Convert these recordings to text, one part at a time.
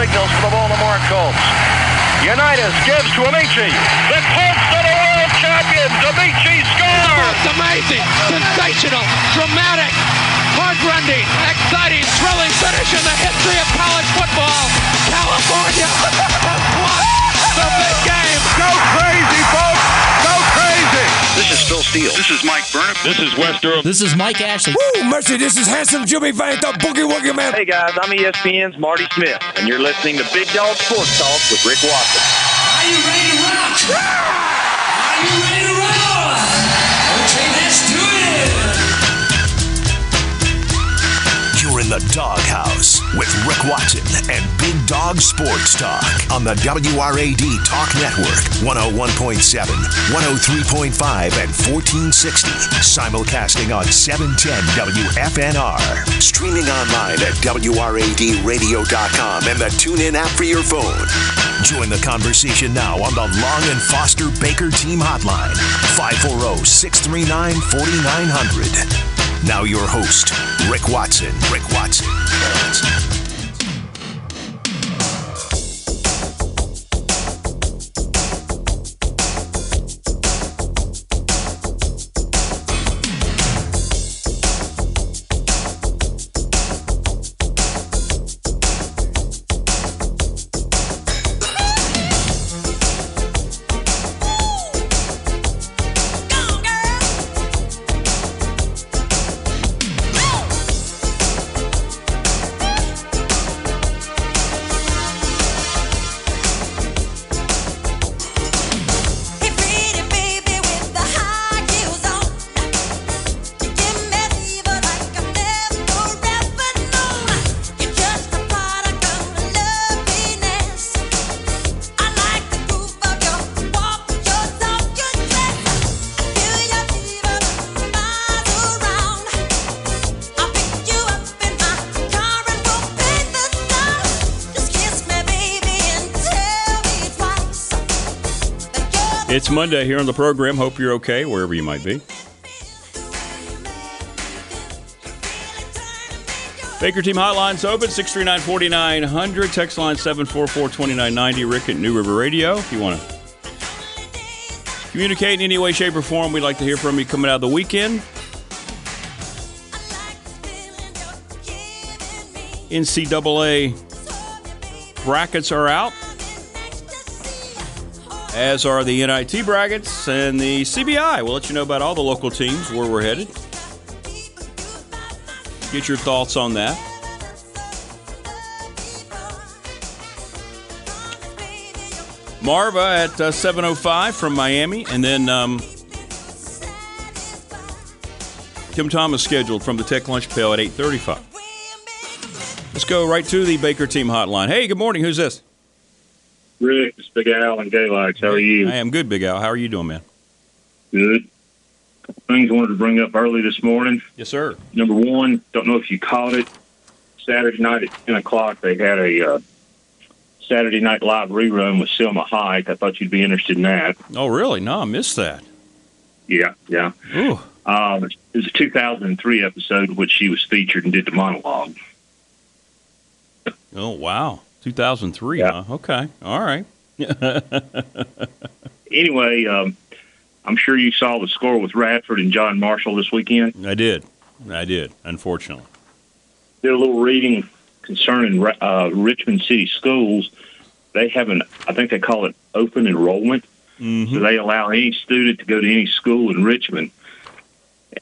signals for the Baltimore Colts. Unitas gives to Ameche. The Colts are the world champions. Ameche scores. It's amazing, sensational, dramatic, heartrending, exciting, thrilling finish in the history of college football. California has won the big game. Go crazy, folks. Go crazy. This is Phil Steele. This is Mike Burnop. This is Wes Durham. This is Mike Ashley. Woo, mercy, this is handsome Jimmy Van, the boogie woogie man. Hey guys, I'm ESPN's Marty Smith, and you're listening to Big Dog Sports Talk with Rick Watson. Are you ready to rock? Are you ready to roll? Okay, let's do it. You're in the doghouse with Rick Watson and Big Dog Sports Talk on the WRAD Talk Network, 101.7, 103.5, and 1460. Simulcasting on 710 WFNR. Streaming online at WRADradio.com and the TuneIn app for your phone. Join the conversation now on the Long and Foster Baker Team Hotline, 540 639 4900. Now your host, Rick Watson. Rick Watson. Monday here on the program. Hope you're okay wherever you might be. Baker Team Hotline's open 639 4900. Text line 744 2990. Rick at New River Radio. If you want to communicate in any way, shape, or form, we'd like to hear from you coming out of the weekend. NCAA brackets are out, as are the NIT brackets and the CBI. We'll let you know about all the local teams, where we're headed. Get your thoughts on that. Marva at uh, 7.05 from Miami, and then um, Tim Thomas scheduled from the Tech Lunch Pail at 8.35. Let's go right to the Baker Team Hotline. Hey, good morning. Who's this? Rick, it's Big Al and Galax. How are you? I am good, Big Al. How are you doing, man? Good. Things I wanted to bring up early this morning. Yes, sir. Number one, don't know if you caught it. Saturday night at 10 o'clock, they had a uh, Saturday night live rerun with Salma Hayek. I thought you'd be interested in that. Oh, really? No, I missed that. Yeah, yeah. Ooh. Um, it was a 2003 episode in which she was featured and did the monologue. Oh, wow. 2003, Yeah. huh? Okay. All right. Anyway, um, I'm sure you saw the score with Radford and John Marshall this weekend. I did. I did, unfortunately. did a little reading concerning uh, Richmond City Schools. They have an, I think they call it open enrollment. Mm-hmm. So they allow any student to go to any school in Richmond.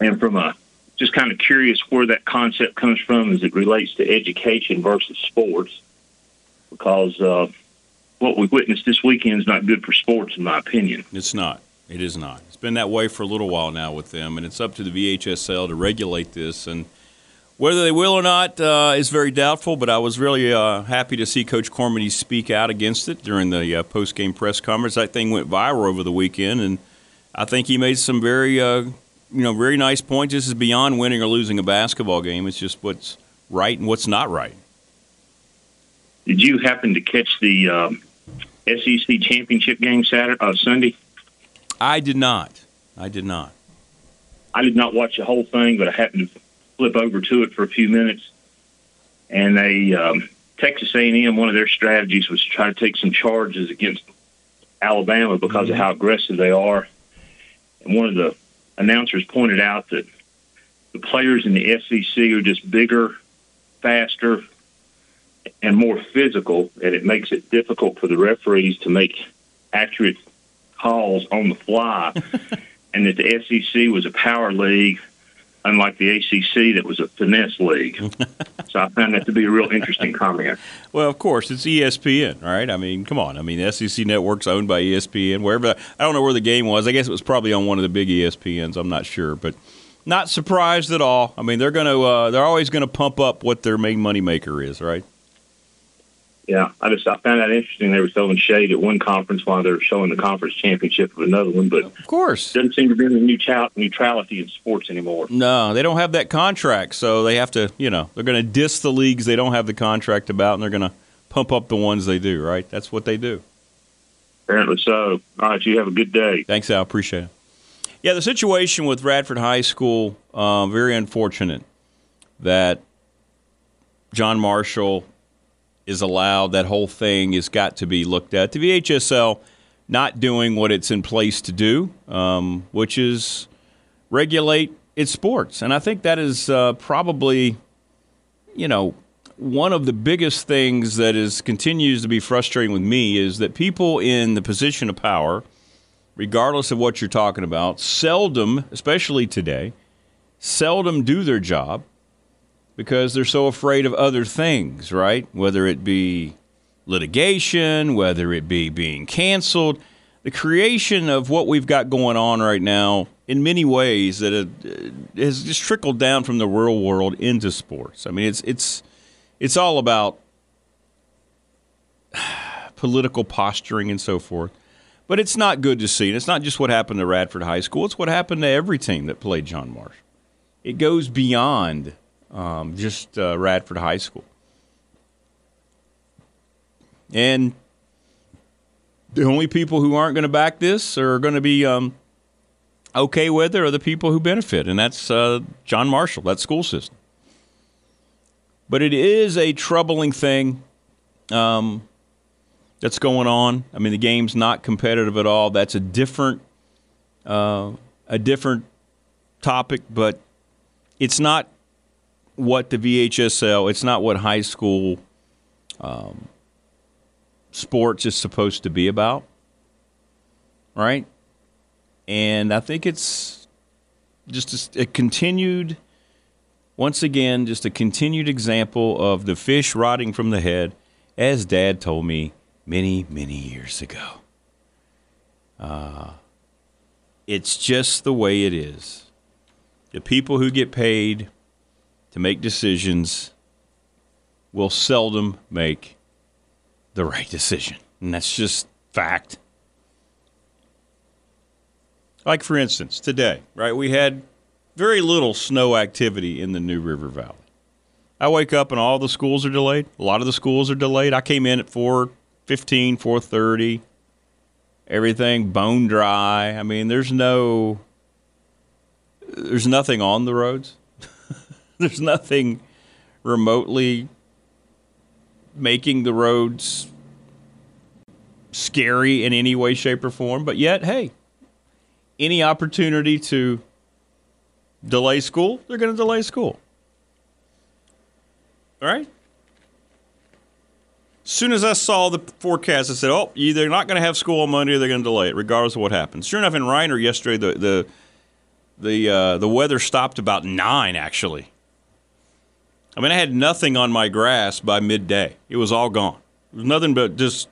And from a, just kind of curious where that concept comes from as it relates to education versus sports, because uh, what we witnessed this weekend is not good for sports, in my opinion. It's not. It is not. It's been that way for a little while now with them, and it's up to the VHSL to regulate this. And whether they will or not uh, is very doubtful. But I was really uh, happy to see Coach Cormany speak out against it during the uh, post-game press conference. That thing went viral over the weekend, and I think he made some very, uh, you know, very nice points. This is beyond winning or losing a basketball game. It's just what's right and what's not right. Did you happen to catch the um, SEC championship game Saturday, uh, Sunday? I did not. I did not. I did not watch the whole thing, but I happened to flip over to it for a few minutes, and they um, Texas A&M, one of their strategies was to try to take some charges against Alabama because of how aggressive they are. And one of the announcers pointed out that the players in the SEC are just bigger, faster, and more physical, and it makes it difficult for the referees to make accurate calls on the fly. and that the SEC was a power league, unlike the ACC that was a finesse league. so I found that to be a real interesting comment. Well, of course, it's ESPN, right? I mean, come on. I mean, the SEC network's owned by ESPN. Wherever I don't know where the game was. I guess it was probably on one of the big ESPNs. I'm not sure, but not surprised at all. I mean, they're going to uh, they're always going to pump up what their main money maker is, right? Yeah, I just I found that interesting. They were throwing shade at one conference while they were showing the conference championship of another one, but Of course. doesn't seem to be any neutral- neutrality in sports anymore. No, they don't have that contract, so they have to, you know, they're going to diss the leagues they don't have the contract about, and they're going to pump up the ones they do, right? That's what they do. Apparently so. All right, you have a good day. Thanks, Al. Appreciate it. Yeah, the situation with Radford High School, uh, very unfortunate that John Marshall is allowed. That whole thing has got to be looked at. The VHSL not doing what it's in place to do, um, which is regulate its sports. And I think that is uh, probably, you know, one of the biggest things that is continues to be frustrating with me is that people in the position of power – regardless of what you're talking about, seldom, especially today, seldom do their job because they're so afraid of other things, right? Whether it be litigation, whether it be being canceled. The creation of what we've got going on right now, in many ways, that it, has just trickled down from the real world into sports. I mean, it's it's it's all about political posturing and so forth. But it's not good to see. And it's not just what happened to Radford High School, it's what happened to every team that played John Marsh. It goes beyond um, just uh, Radford High School. And the only people who aren't going to back this are going to be um, okay with it are the people who benefit, and that's uh, John Marshall, that school system. But it is a troubling thing. Um, that's going on. I mean, the game's not competitive at all. That's a different, uh, a different topic, but it's not what the VHSL. It's not what high school um, sports is supposed to be about, right? And I think it's just a, a continued, once again, just a continued example of the fish rotting from the head, as Dad told me many, many years ago. Uh, it's just the way it is. The people who get paid to make decisions will seldom make the right decision. And that's just fact. Like, for instance, today, right, we had very little snow activity in the New River Valley. I wake up and all the schools are delayed. A lot of the schools are delayed. I came in at 4 15, 430. Everything bone dry. I mean, there's no there's nothing on the roads. there's nothing remotely making the roads scary in any way shape or form, but yet, hey, any opportunity to delay school, they're going to delay school. All right? soon as I saw the forecast, I said, "Oh, either they're not going to have school on Monday. Or they're going to delay it, regardless of what happens." Sure enough, in Riner yesterday, the the the uh, the weather stopped about nine. Actually, I mean, I had nothing on my grass by midday. It was all gone. It was nothing but just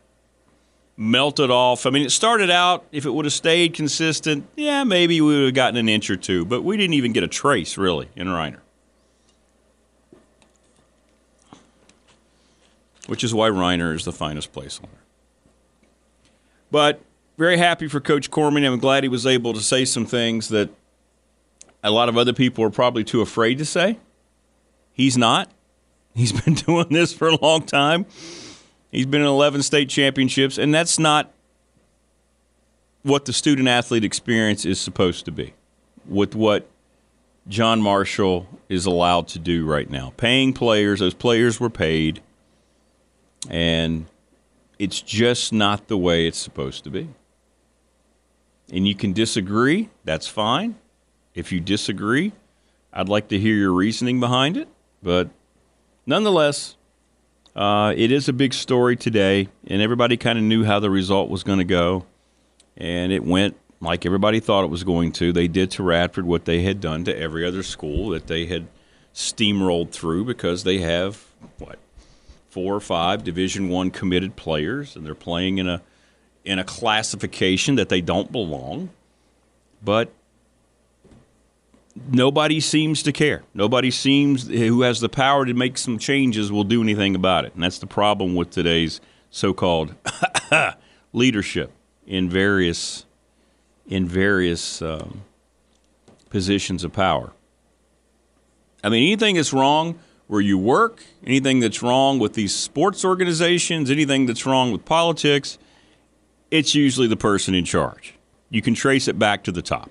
melted off. I mean, it started out. If it would have stayed consistent, yeah, maybe we would have gotten an inch or two, but we didn't even get a trace really in Riner. which is why Riner is the finest place on earth. But very happy for Coach Cormany. I'm glad he was able to say some things that a lot of other people are probably too afraid to say. He's not. He's been doing this for a long time. He's been in 11 state championships, and that's not what the student athlete experience is supposed to be with what John Marshall is allowed to do right now. Paying players, those players were paid And it's just not the way it's supposed to be. And you can disagree, that's fine. If you disagree, I'd like to hear your reasoning behind it. But nonetheless, uh, it is a big story today, and everybody kind of knew how the result was going to go. And it went like everybody thought it was going to. They did to Radford what they had done to every other school that they had steamrolled through because they have what four or five Division One committed players, and they're playing in a in a classification that they don't belong. But nobody seems to care. Nobody seems who has the power to make some changes will do anything about it, and that's the problem with today's so-called leadership in various in various um, positions of power. I mean, anything that's wrong where you work, anything that's wrong with these sports organizations, anything that's wrong with politics, it's usually the person in charge. You can trace it back to the top.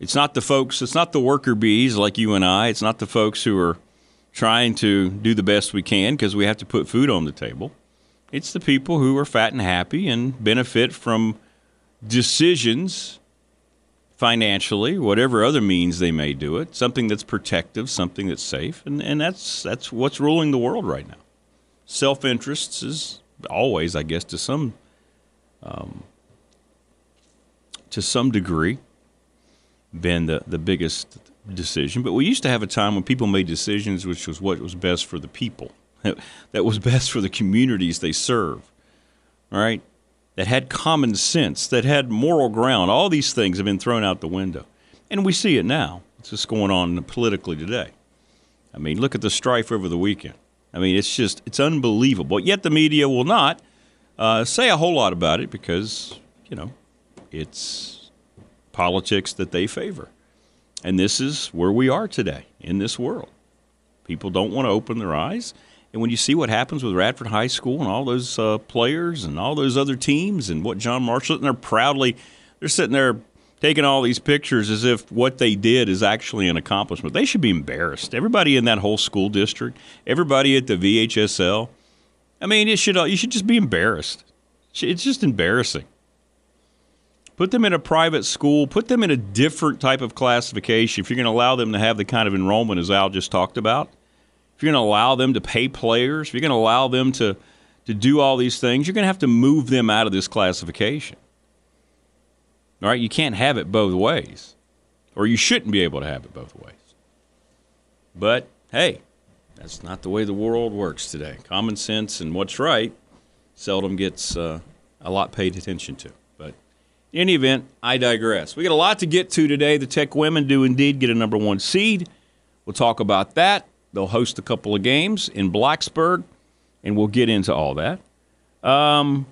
It's not the folks, it's not the worker bees like you and I. It's not the folks who are trying to do the best we can because we have to put food on the table. It's the people who are fat and happy and benefit from decisions financially, whatever other means they may do it, something that's protective, something that's safe, and, and that's that's what's ruling the world right now. Self interests is always, I guess, to some um, to some degree, been the, the biggest decision. But we used to have a time when people made decisions which was what was best for the people, that was best for the communities they serve. All right? That had common sense, that had moral ground. All these things have been thrown out the window. And we see it now. It's just going on politically today. I mean, look at the strife over the weekend. I mean, it's just, it's unbelievable. Yet the media will not uh, say a whole lot about it because, you know, it's politics that they favor. And this is where we are today in this world. People don't want to open their eyes. And when you see what happens with Radford High School and all those uh, players and all those other teams and what John Marshall, and they're proudly, they're sitting there taking all these pictures as if what they did is actually an accomplishment. They should be embarrassed. Everybody in that whole school district, everybody at the VHSL. I mean, it should you should just be embarrassed. It's just embarrassing. Put them in a private school. Put them in a different type of classification if you're going to allow them to have the kind of enrollment as Al just talked about. If you're going to allow them to pay players, if you're going to allow them to, to do all these things, you're going to have to move them out of this classification. All right? You can't have it both ways, or you shouldn't be able to have it both ways. But hey, that's not the way the world works today. Common sense and what's right seldom gets uh, a lot paid attention to. In any event, I digress. We got a lot to get to today. The Tech women do indeed get a number one seed. We'll talk about that. They'll host a couple of games in Blacksburg, and we'll get into all that. Um,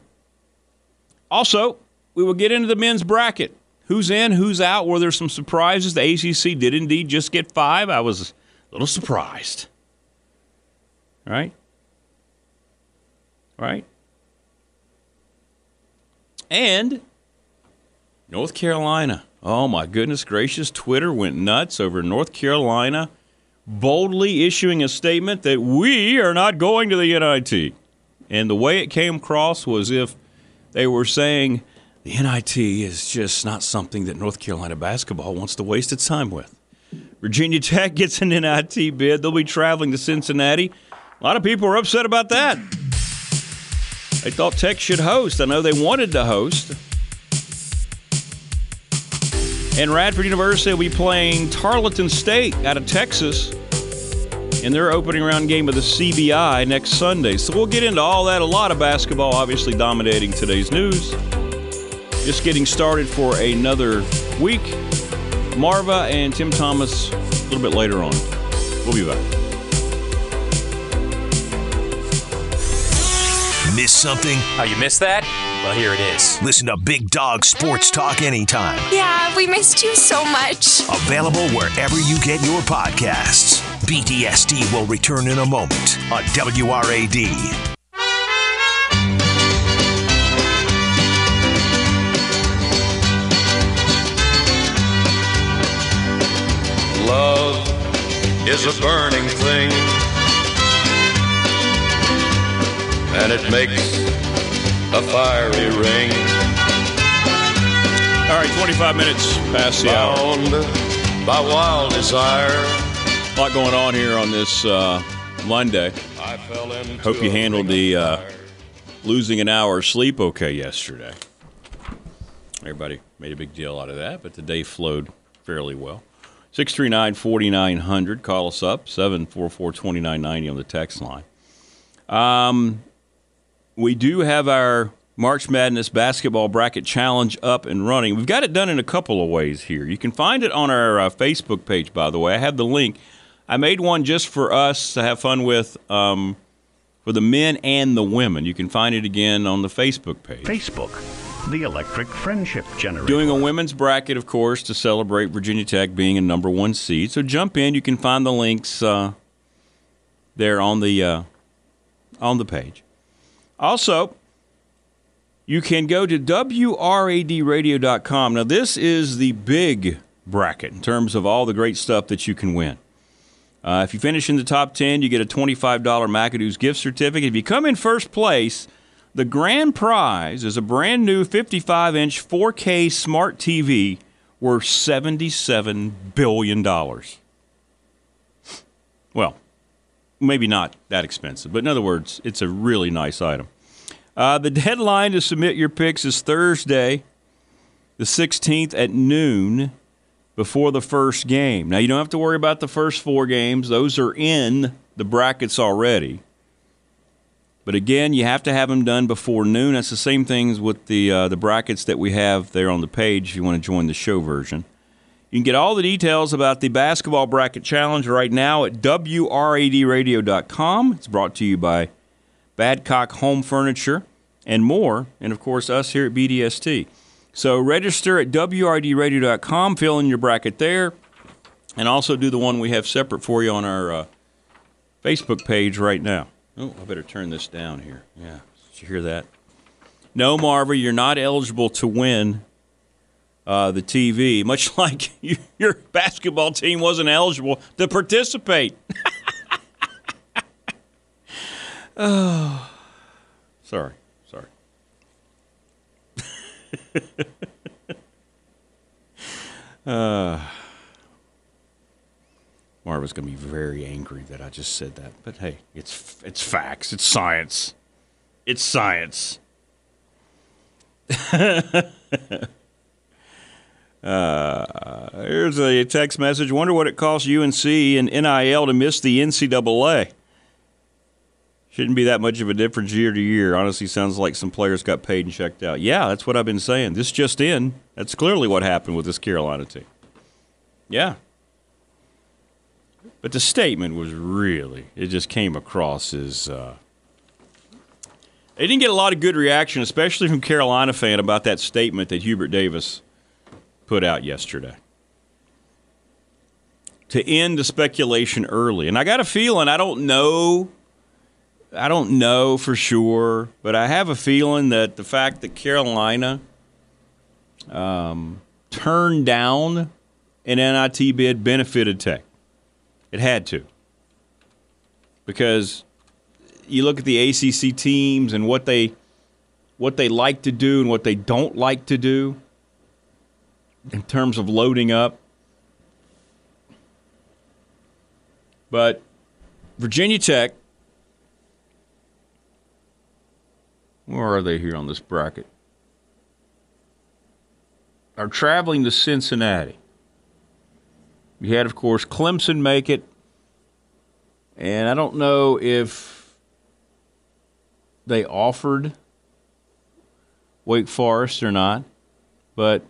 also, we will get into the men's bracket. Who's in, who's out? Were there some surprises? The ACC did indeed just get five. I was a little surprised. Right? Right? And North Carolina. Oh my goodness gracious. Twitter went nuts over North Carolina boldly issuing a statement that we are not going to the NIT. And the way it came across was if they were saying the NIT is just not something that North Carolina basketball wants to waste its time with. Virginia Tech gets an NIT bid. They'll be traveling to Cincinnati. A lot of people are upset about that. They thought Tech should host. I know they wanted to host. And Radford University will be playing Tarleton State out of Texas in their opening round game of the CBI next Sunday. So we'll get into all that. A lot of basketball, obviously, dominating today's news. Just getting started for another week. Marva and Tim Thomas a little bit later on. We'll be back. Miss something? Oh, you missed that? Well, here it is. Listen to Big Dog Sports Talk anytime. Yeah, we missed you so much. Available wherever you get your podcasts. BDSD will return in a moment on WRAD. Love is a burning thing and it makes a fiery ring. All right, 25 minutes past the hour. Bound by wild desire. A lot going on here on this uh, Monday. I fell into Hope you handled the uh, losing an hour of sleep okay yesterday. Everybody made a big deal out of that, but the day flowed fairly well. 639 4900. Call us up, 744 2990 on the text line. Um, we do have our March Madness basketball bracket challenge up and running. We've got it done in a couple of ways here. You can find it on our uh, Facebook page, by the way. I have the link. I made one just for us to have fun with um, for the men and the women. You can find it again on the Facebook page. Facebook, the electric friendship generator. Doing a women's bracket, of course, to celebrate Virginia Tech being a number one seed. So jump in. You can find the links uh, there on the uh, on the page. Also, you can go to wradradio.com. Now, this is the big bracket in terms of all the great stuff that you can win. Uh, if you finish in the top 10, you get a $25 McAdoo's gift certificate. If you come in first place, the grand prize is a brand new 55 inch 4K smart TV worth $77 billion. Well, maybe not that expensive, but in other words, it's a really nice item. Uh, the deadline to submit your picks is Thursday, the 16th at noon before the first game. Now, you don't have to worry about the first four games, those are in the brackets already. But again, you have to have them done before noon. That's the same things with the uh, the brackets that we have there on the page. If you want to join the show version, you can get all the details about the basketball bracket challenge right now at wradradio.com. It's brought to you by Badcock Home Furniture and more, and of course us here at BDST. So register at wradradio.com, fill in your bracket there, and also do the one we have separate for you on our uh, Facebook page right now. Oh, I better turn this down here. Yeah, did you hear that? No, Marva, you're not eligible to win uh, the TV, much like you, your basketball team wasn't eligible to participate. oh, sorry, sorry. uh, Marva's to be very angry that I just said that. But hey, it's it's facts. It's science. It's science. Uh, here's a text message. Wonder what it costs UNC and NIL to miss the NCAA. Shouldn't be that much of a difference year to year. Honestly, sounds like some players got paid and checked out. Yeah, that's what I've been saying. This just in. That's clearly what happened with this Carolina team. Yeah, but the statement was really, it just came across as. Uh, they didn't get a lot of good reaction, especially from Carolina fan about that statement that Hubert Davis put out yesterday. To end the speculation early. And I got a feeling, I don't know, I don't know for sure, but I have a feeling that the fact that Carolina um, turned down an NIT bid benefited Tech. It had to. Because you look at the ACC teams and what they what they like to do and what they don't like to do in terms of loading up. But Virginia Tech where are they here on this bracket? Are traveling to Cincinnati. We had, of course, Clemson make it. And I don't know if they offered Wake Forest or not, but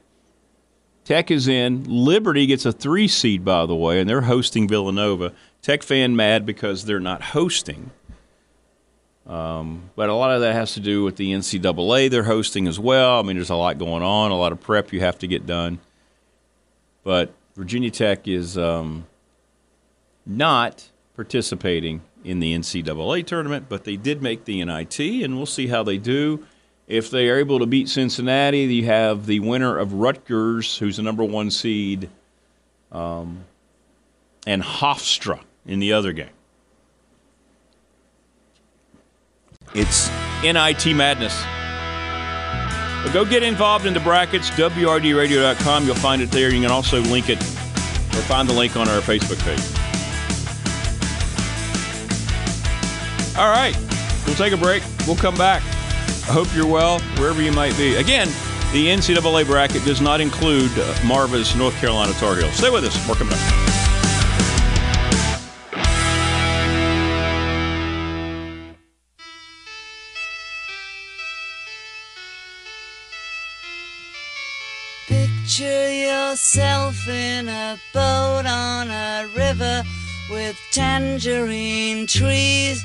Tech is in. Liberty gets a three seed, by the way, and they're hosting Villanova. Tech fan mad because they're not hosting. Um, but a lot of that has to do with the NCAA they're hosting as well. I mean, there's a lot going on, a lot of prep you have to get done. But Virginia Tech is um, not participating in the NCAA tournament, but they did make the NIT, and we'll see how they do. If they are able to beat Cincinnati, you have the winner of Rutgers, who's the number one seed, um, and Hofstra in the other game. It's NIT madness. But go get involved in the brackets, WRDradio.com. You'll find it there. You can also link it or find the link on our Facebook page. All right, we'll take a break. We'll come back. I hope you're well, wherever you might be. Again, the NCAA bracket does not include uh, Marva's North Carolina Tar Heels. Stay with us. We're coming back. Picture yourself in a boat on a river with tangerine trees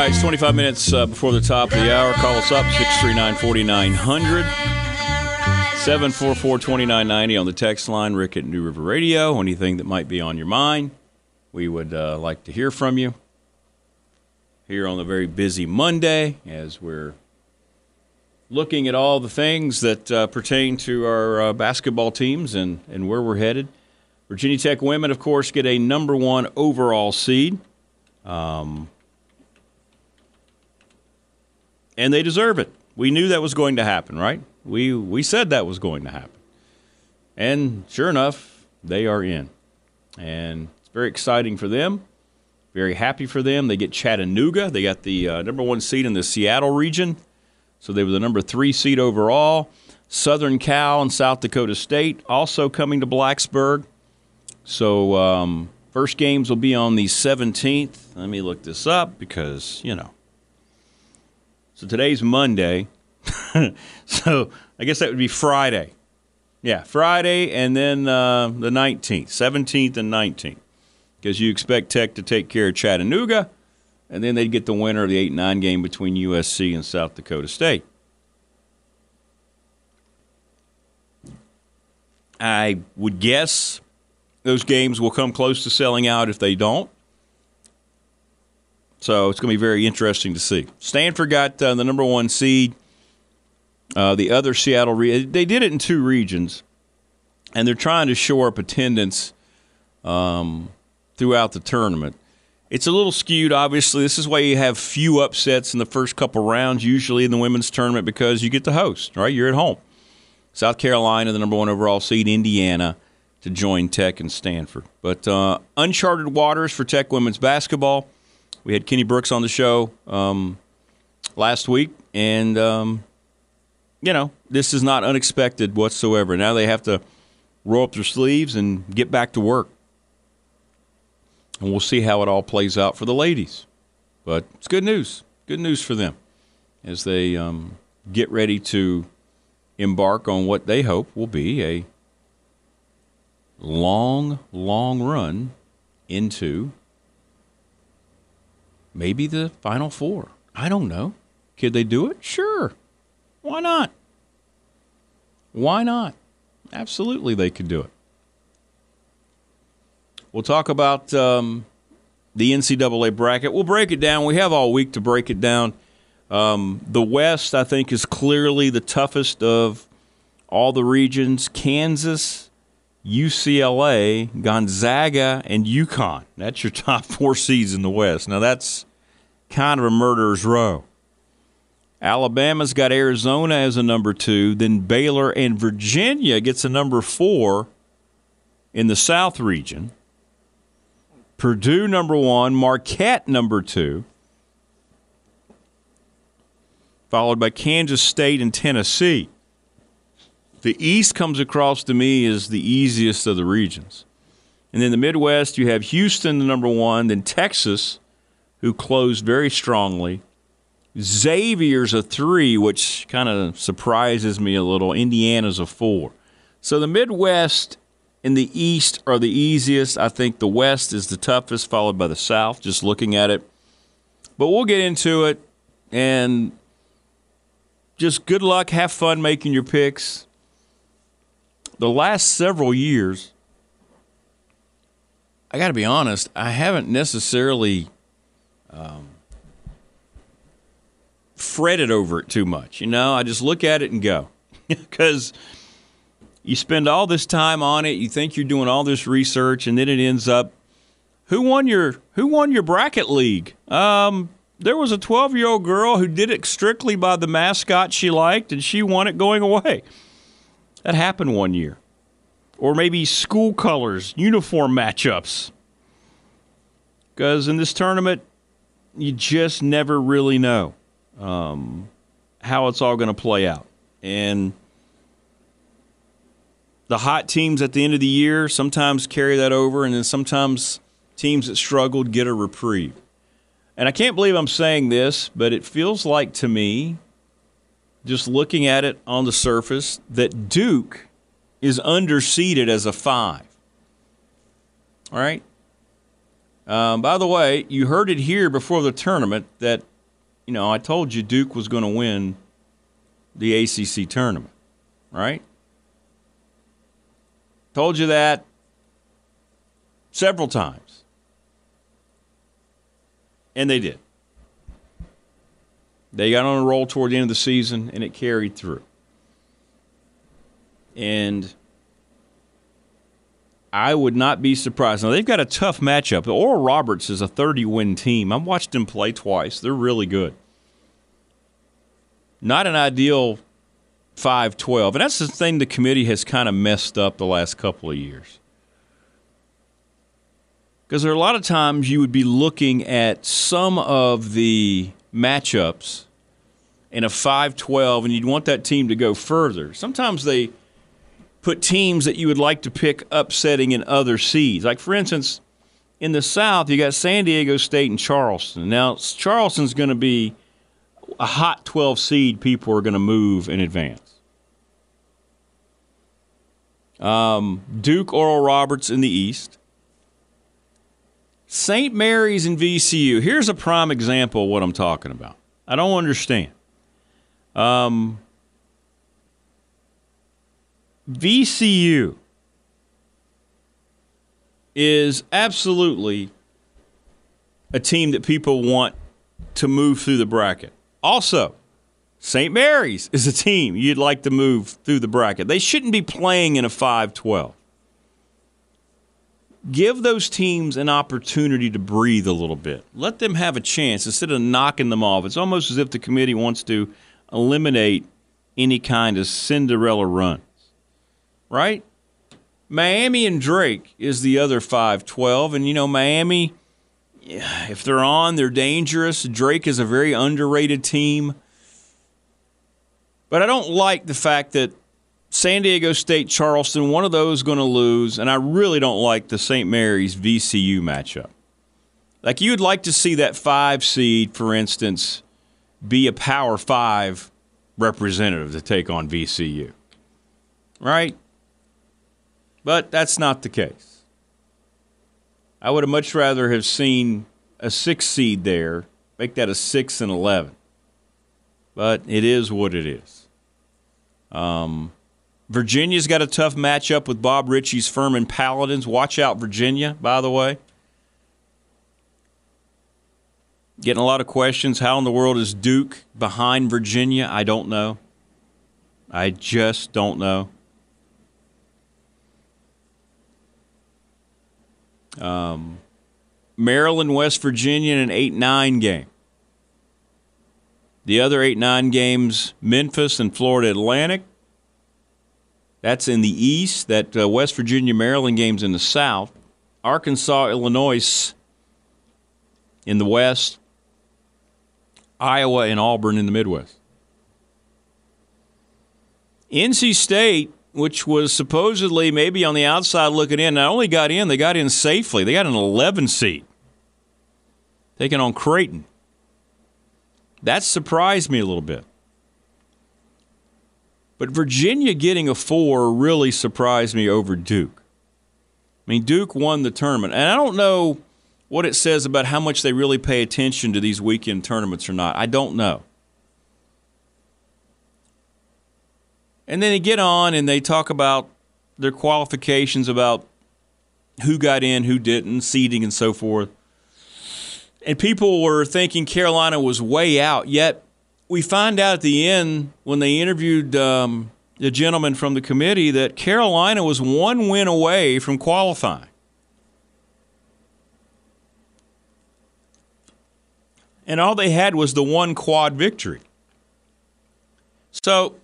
Right, it's 25 minutes uh, before the top of the hour. Call us up, 639 4900. 744 2990 on the text line, Rick at New River Radio. Anything that might be on your mind, we would uh, like to hear from you here on the very busy Monday as we're looking at all the things that uh, pertain to our uh, basketball teams and, and where we're headed. Virginia Tech women, of course, get a number one overall seed. Um, and they deserve it. We knew that was going to happen, right? We we said that was going to happen. And sure enough, they are in. And it's very exciting for them. Very happy for them. They get Chattanooga. They got the uh, number one seed in the Seattle region. So they were the number three seed overall. Southern Cal and South Dakota State also coming to Blacksburg. So um, first games will be on the 17th. Let me look this up because, you know. So today's Monday. so I guess that would be Friday. Yeah, Friday and then uh, the 19th, 17th and 19th. Because you expect Tech to take care of Chattanooga, and then they'd get the winner of the 8 9 game between USC and South Dakota State. I would guess those games will come close to selling out if they don't. So it's going to be very interesting to see. Stanford got uh, the number one seed. Uh, the other Seattle, re- they did it in two regions, and they're trying to shore up attendance um, throughout the tournament. It's a little skewed, obviously. This is why you have few upsets in the first couple rounds, usually in the women's tournament, because you get the host, right? You're at home. South Carolina, the number one overall seed, Indiana to join Tech and Stanford. But uh, uncharted waters for Tech women's basketball. We had Kenny Brooks on the show um, last week, and um, you know this is not unexpected whatsoever. Now they have to roll up their sleeves and get back to work, and we'll see how it all plays out for the ladies. But it's good news. Good news for them as they um, get ready to embark on what they hope will be a long, long run into maybe the Final Four. I don't know. Could they do it? Sure. Why not? Why not? Absolutely, they could do it. We'll talk about um, the NCAA bracket. We'll break it down. We have all week to break it down. Um, the West, I think, is clearly the toughest of all the regions. Kansas, UCLA, Gonzaga, and UConn. That's your top four seeds in the West. Now, that's kind of a murderer's row. Alabama's got Arizona as a number two, then Baylor and Virginia gets a number four in the South region. Purdue number one, Marquette number two, followed by Kansas State and Tennessee. The East comes across to me as the easiest of the regions. And then the Midwest, you have Houston, the number one, then Texas, who closed very strongly. Xavier's a three, which kind of surprises me a little. Indiana's a four. So the Midwest and the East are the easiest. I think the West is the toughest, followed by the South, just looking at it. But we'll get into it. And just good luck. Have fun making your picks. The last several years, I got to be honest, I haven't necessarily um, fretted over it too much. You know, I just look at it and go. Because you spend all this time on it, you think you're doing all this research, and then it ends up who won your who won your bracket league? Um, there was a 12 year old girl who did it strictly by the mascot she liked, and she won it going away. That happened one year. Or maybe school colors, uniform matchups. Because in this tournament, you just never really know um, how it's all going to play out. And the hot teams at the end of the year sometimes carry that over, and then sometimes teams that struggled get a reprieve. And I can't believe I'm saying this, but it feels like to me, just looking at it on the surface, that Duke is underseeded as a five. All right. Um, by the way, you heard it here before the tournament that, you know, I told you Duke was going to win the ACC tournament, right? Told you that several times. And they did. They got on a roll toward the end of the season, and it carried through. And I would not be surprised. Now, they've got a tough matchup. Oral Roberts is a 30 win team. I've watched them play twice, they're really good. Not an ideal 5 12. And that's the thing the committee has kind of messed up the last couple of years. Because there are a lot of times you would be looking at some of the matchups in a 5 12, and you'd want that team to go further. Sometimes they put teams that you would like to pick upsetting in other seeds. Like, for instance, in the South, you got San Diego State and Charleston. Now, Charleston's going to be a hot 12 seed, people are going to move in advance. Um, Duke, Oral Roberts in the East. St. Mary's and VCU. Here's a prime example of what I'm talking about. I don't understand. Um, VCU is absolutely a team that people want to move through the bracket. Also, St. Mary's is a team you'd like to move through the bracket. They shouldn't be playing in a 5 12. Give those teams an opportunity to breathe a little bit. Let them have a chance instead of knocking them off. It's almost as if the committee wants to eliminate any kind of Cinderella runs. Right? Miami and Drake is the other 5 12. And, you know, Miami, if they're on, they're dangerous. Drake is a very underrated team. But I don't like the fact that San Diego State, Charleston, one of those going to lose, and I really don't like the St. Mary's VCU matchup. Like you'd like to see that five seed, for instance, be a Power Five representative to take on VCU, right? But that's not the case. I would have much rather have seen a six seed there, make that a six and eleven. But it is what it is. Um, Virginia's got a tough matchup with Bob Richey's Furman Paladins. Watch out, Virginia, by the way. Getting a lot of questions. How in the world is Duke behind Virginia? I don't know. I just don't know. Um, Maryland, West Virginia in an 8 9 game. The other 8 9 games, Memphis and Florida Atlantic. That's in the east. That uh, West Virginia Maryland game's in the south. Arkansas, Illinois in the west. Iowa and Auburn in the Midwest. NC State, which was supposedly maybe on the outside looking in, not only got in, they got in safely. They got an 11 seed, taking on Creighton. That surprised me a little bit. But Virginia getting a four really surprised me over Duke. I mean, Duke won the tournament. And I don't know what it says about how much they really pay attention to these weekend tournaments or not. I don't know. And then they get on and they talk about their qualifications about who got in, who didn't, seeding, and so forth. And people were thinking Carolina was way out. Yet we find out at the end when they interviewed um, the gentleman from the committee that Carolina was one win away from qualifying. And all they had was the one quad victory. So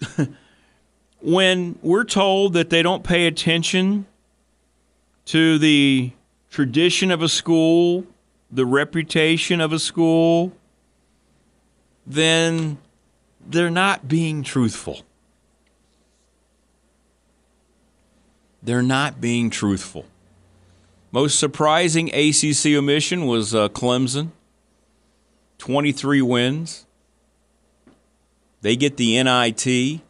when we're told that they don't pay attention to the tradition of a school, the reputation of a school, then they're not being truthful. They're not being truthful. Most surprising ACC omission was uh, Clemson, 23 wins. They get the NIT.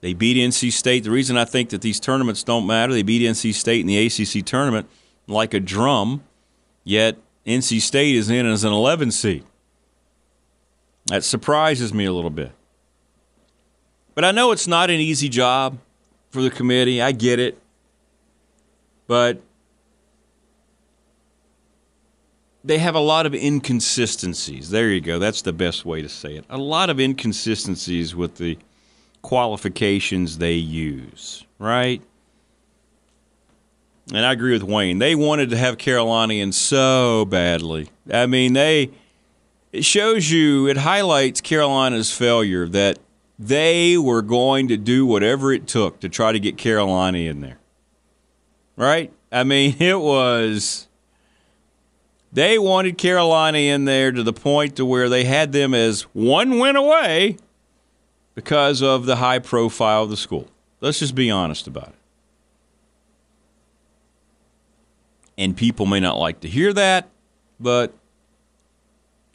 They beat NC State. The reason I think that these tournaments don't matter, they beat NC State in the ACC tournament like a drum, yet NC State is in as an 11 seed. That surprises me a little bit. But I know it's not an easy job for the committee. I get it. But they have a lot of inconsistencies. There you go. That's the best way to say it. A lot of inconsistencies with the qualifications they use, right? And I agree with Wayne. They wanted to have Carolina in so badly. I mean, they it shows you, it highlights Carolina's failure that they were going to do whatever it took to try to get Carolina in there. Right? I mean, it was they wanted Carolina in there to the point to where they had them as one win away because of the high profile of the school. Let's just be honest about it. And people may not like to hear that, but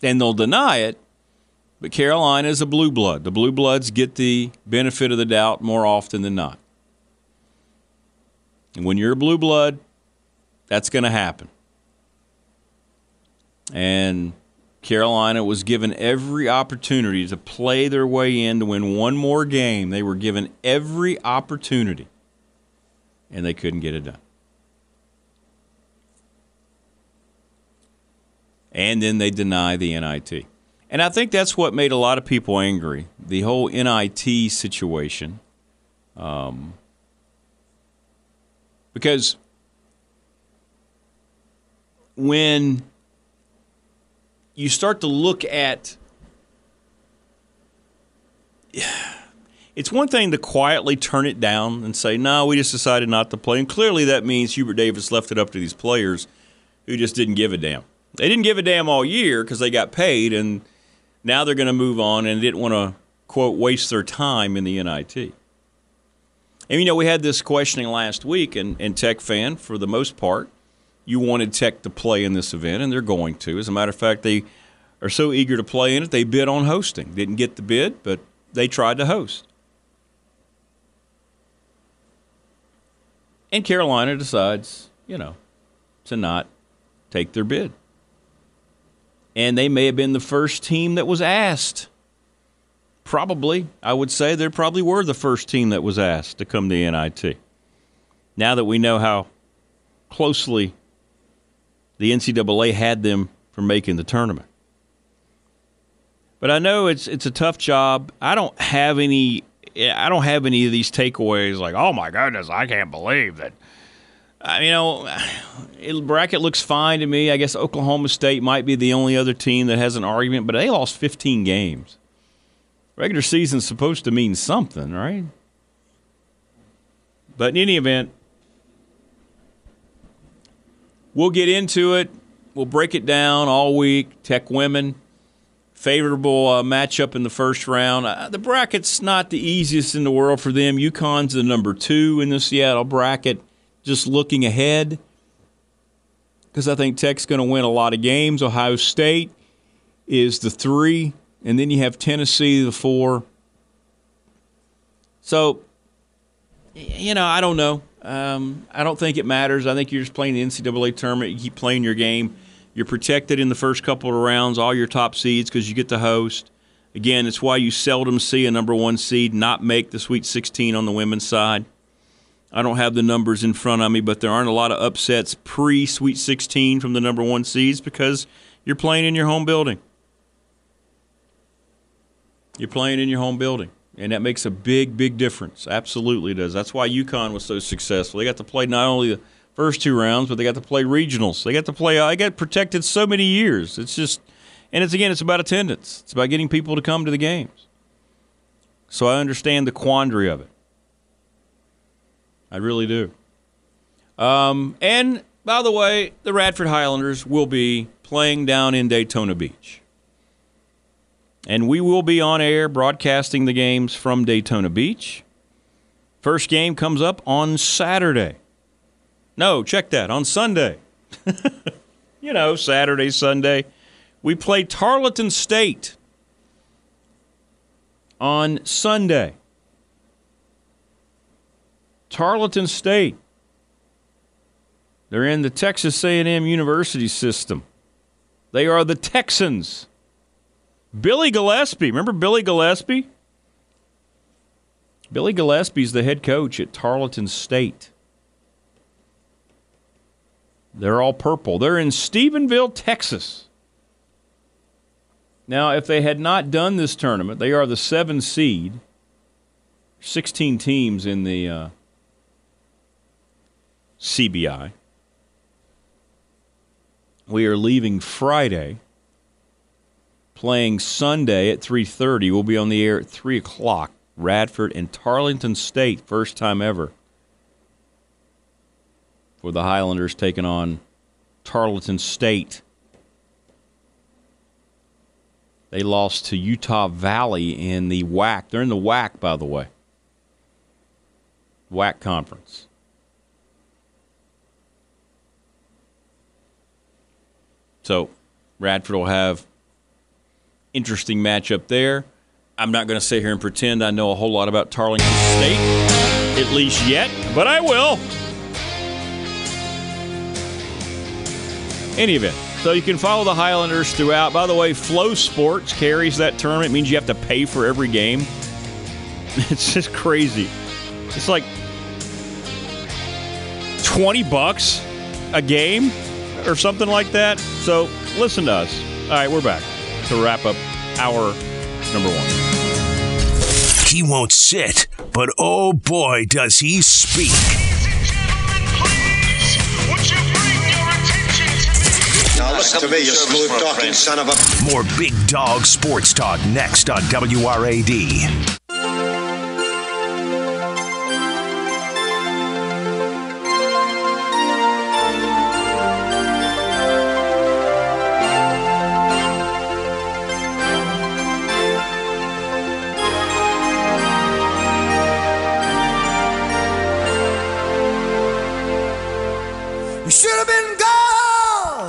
and they'll deny it. But Carolina is a blue blood. The blue bloods get the benefit of the doubt more often than not. And when you're a blue blood, that's going to happen. And Carolina was given every opportunity to play their way in to win one more game. They were given every opportunity, and they couldn't get it done. And then they deny the NIT. And I think that's what made a lot of people angry the whole NIT situation. Um, because when you start to look at it's one thing to quietly turn it down and say, no, we just decided not to play. And clearly that means Hubert Davis left it up to these players who just didn't give a damn. They didn't give a damn all year because they got paid, and now they're going to move on and didn't want to, quote, waste their time in the NIT. And, you know, we had this questioning last week, and, and Tech fan, for the most part, you wanted Tech to play in this event, and they're going to. As a matter of fact, they are so eager to play in it, they bid on hosting. Didn't get the bid, but they tried to host. And Carolina decides, you know, to not take their bid. And they may have been the first team that was asked. Probably. I would say they probably were the first team that was asked to come to NIT. Now that we know how closely the NCAA had them for making the tournament. But I know it's it's a tough job. I don't have any I don't have any of these takeaways like, oh my goodness, I can't believe that. You know, it, bracket looks fine to me. I guess Oklahoma State might be the only other team that has an argument, but they lost 15 games. Regular season's supposed to mean something, right? But in any event, we'll get into it. We'll break it down all week. Tech women, favorable uh, matchup in the first round. Uh, the bracket's not the easiest in the world for them. UConn's the number two in the Seattle bracket. Just looking ahead, because I think Tech's going to win a lot of games. Ohio State is the three, and then you have Tennessee the four. So, you know, I don't know. Um, I don't think it matters. I think you're just playing the NCAA tournament. You keep playing your game. You're protected in the first couple of rounds, all your top seeds, because you get the host. Again, it's why you seldom see a number one seed not make the Sweet 16 on the women's side. I don't have the numbers in front of me, but there aren't a lot of upsets pre Sweet 16 from the number one seeds because you're playing in your home building. You're playing in your home building. And that makes a big, big difference. Absolutely does. That's why UConn was so successful. They got to play not only the first two rounds, but they got to play regionals. They got to play. I got protected so many years. It's just, and it's again, it's about attendance. It's about getting people to come to the games. So I understand the quandary of it. I really do. Um, and by the way, the Radford Highlanders will be playing down in Daytona Beach. And we will be on air broadcasting the games from Daytona Beach. First game comes up on Saturday. No, check that, on Sunday. you know, Saturday, Sunday. We play Tarleton State on Sunday. Tarleton State. They're in the Texas A&M University system. They are the Texans. Billy Gillispie. Remember Billy Gillispie? Billy Gillispie's the head coach at Tarleton State. They're all purple. They're in Stephenville, Texas. Now, if they had not done this tournament, they are the seven seed. 16 teams in the uh, CBI. We are leaving Friday playing Sunday at 3:30. We'll be on the air at 3 o'clock. Radford and Tarleton State, first time ever for the Highlanders taking on Tarleton State. They lost to Utah Valley in the WAC. They're in the WAC, by the way. WAC conference. So Radford will have interesting matchup there. I'm not going to sit here and pretend I know a whole lot about Tarleton State, at least yet, but I will. Any event. So you can follow the Highlanders throughout. By the way, FloSports carries that tournament. It means you have to pay for every game. It's just crazy. It's like 20 bucks a game or something like that. So listen to us. All right, we're back to wrap up our number one. He won't sit, but oh boy, does he speak. Now listen to me, you smooth talking son of a. More Big Dog Sports Talk next on WRAD.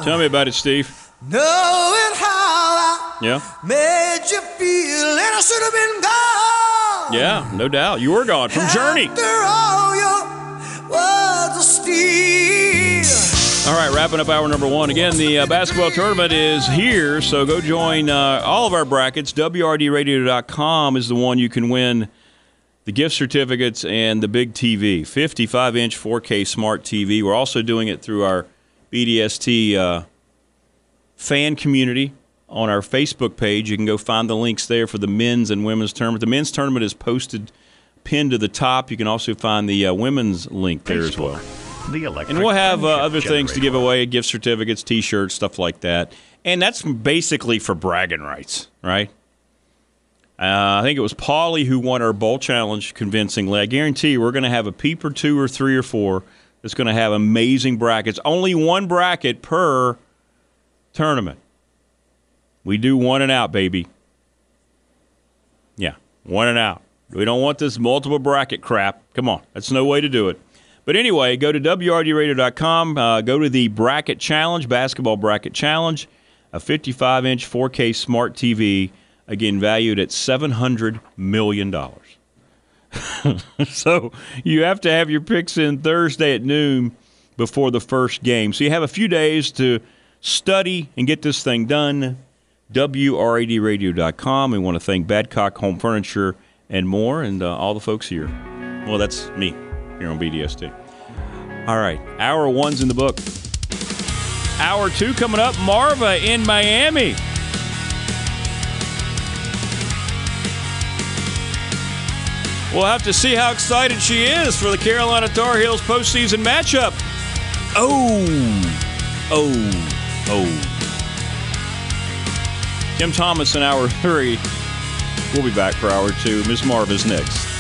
Tell me about it, Steve. Knowing how I Yeah? made you feel, and I should have been gone. Yeah, no doubt. You were gone from Journey. After all your words of steel. All right, wrapping up hour number one. Again, the uh, basketball tournament is here, so go join uh, all of our brackets. WRDRadio.com is the one you can win the gift certificates and the big TV, 55 inch 4K smart TV. We're also doing it through our BDST uh, fan community on our Facebook page. You can go find the links there for the men's and women's tournament. The men's tournament is posted pinned to the top. You can also find the uh, women's link there as well. The electric And we'll have uh, other things to give away gift certificates, t shirts, stuff like that. And that's basically for bragging rights, right? Uh, I think it was Paulie who won our bowl challenge convincingly. I guarantee you, we're going to have a peep or two or three or four that's going to have amazing brackets. Only one bracket per tournament. We do one and out, baby. Yeah, one and out. We don't want this multiple bracket crap. Come on, that's no way to do it. But anyway, go to WRDRadio.com, uh, go to the bracket challenge, basketball bracket challenge, a 55 inch 4K smart TV, again valued at $700 million. so you have to have your picks in Thursday at noon before the first game. So you have a few days to study and get this thing done. WRADradio.com. We want to thank Badcock Home Furniture and more, and uh, all the folks here. Well, that's me here on BDST. All right, hour one's in the book. Hour two coming up. Marva in Miami. We'll have to see how excited she is for the Carolina Tar Heels postseason matchup. Oh, oh, oh. Tim Thomas in hour three. We'll be back for hour two. Miss Marva's next.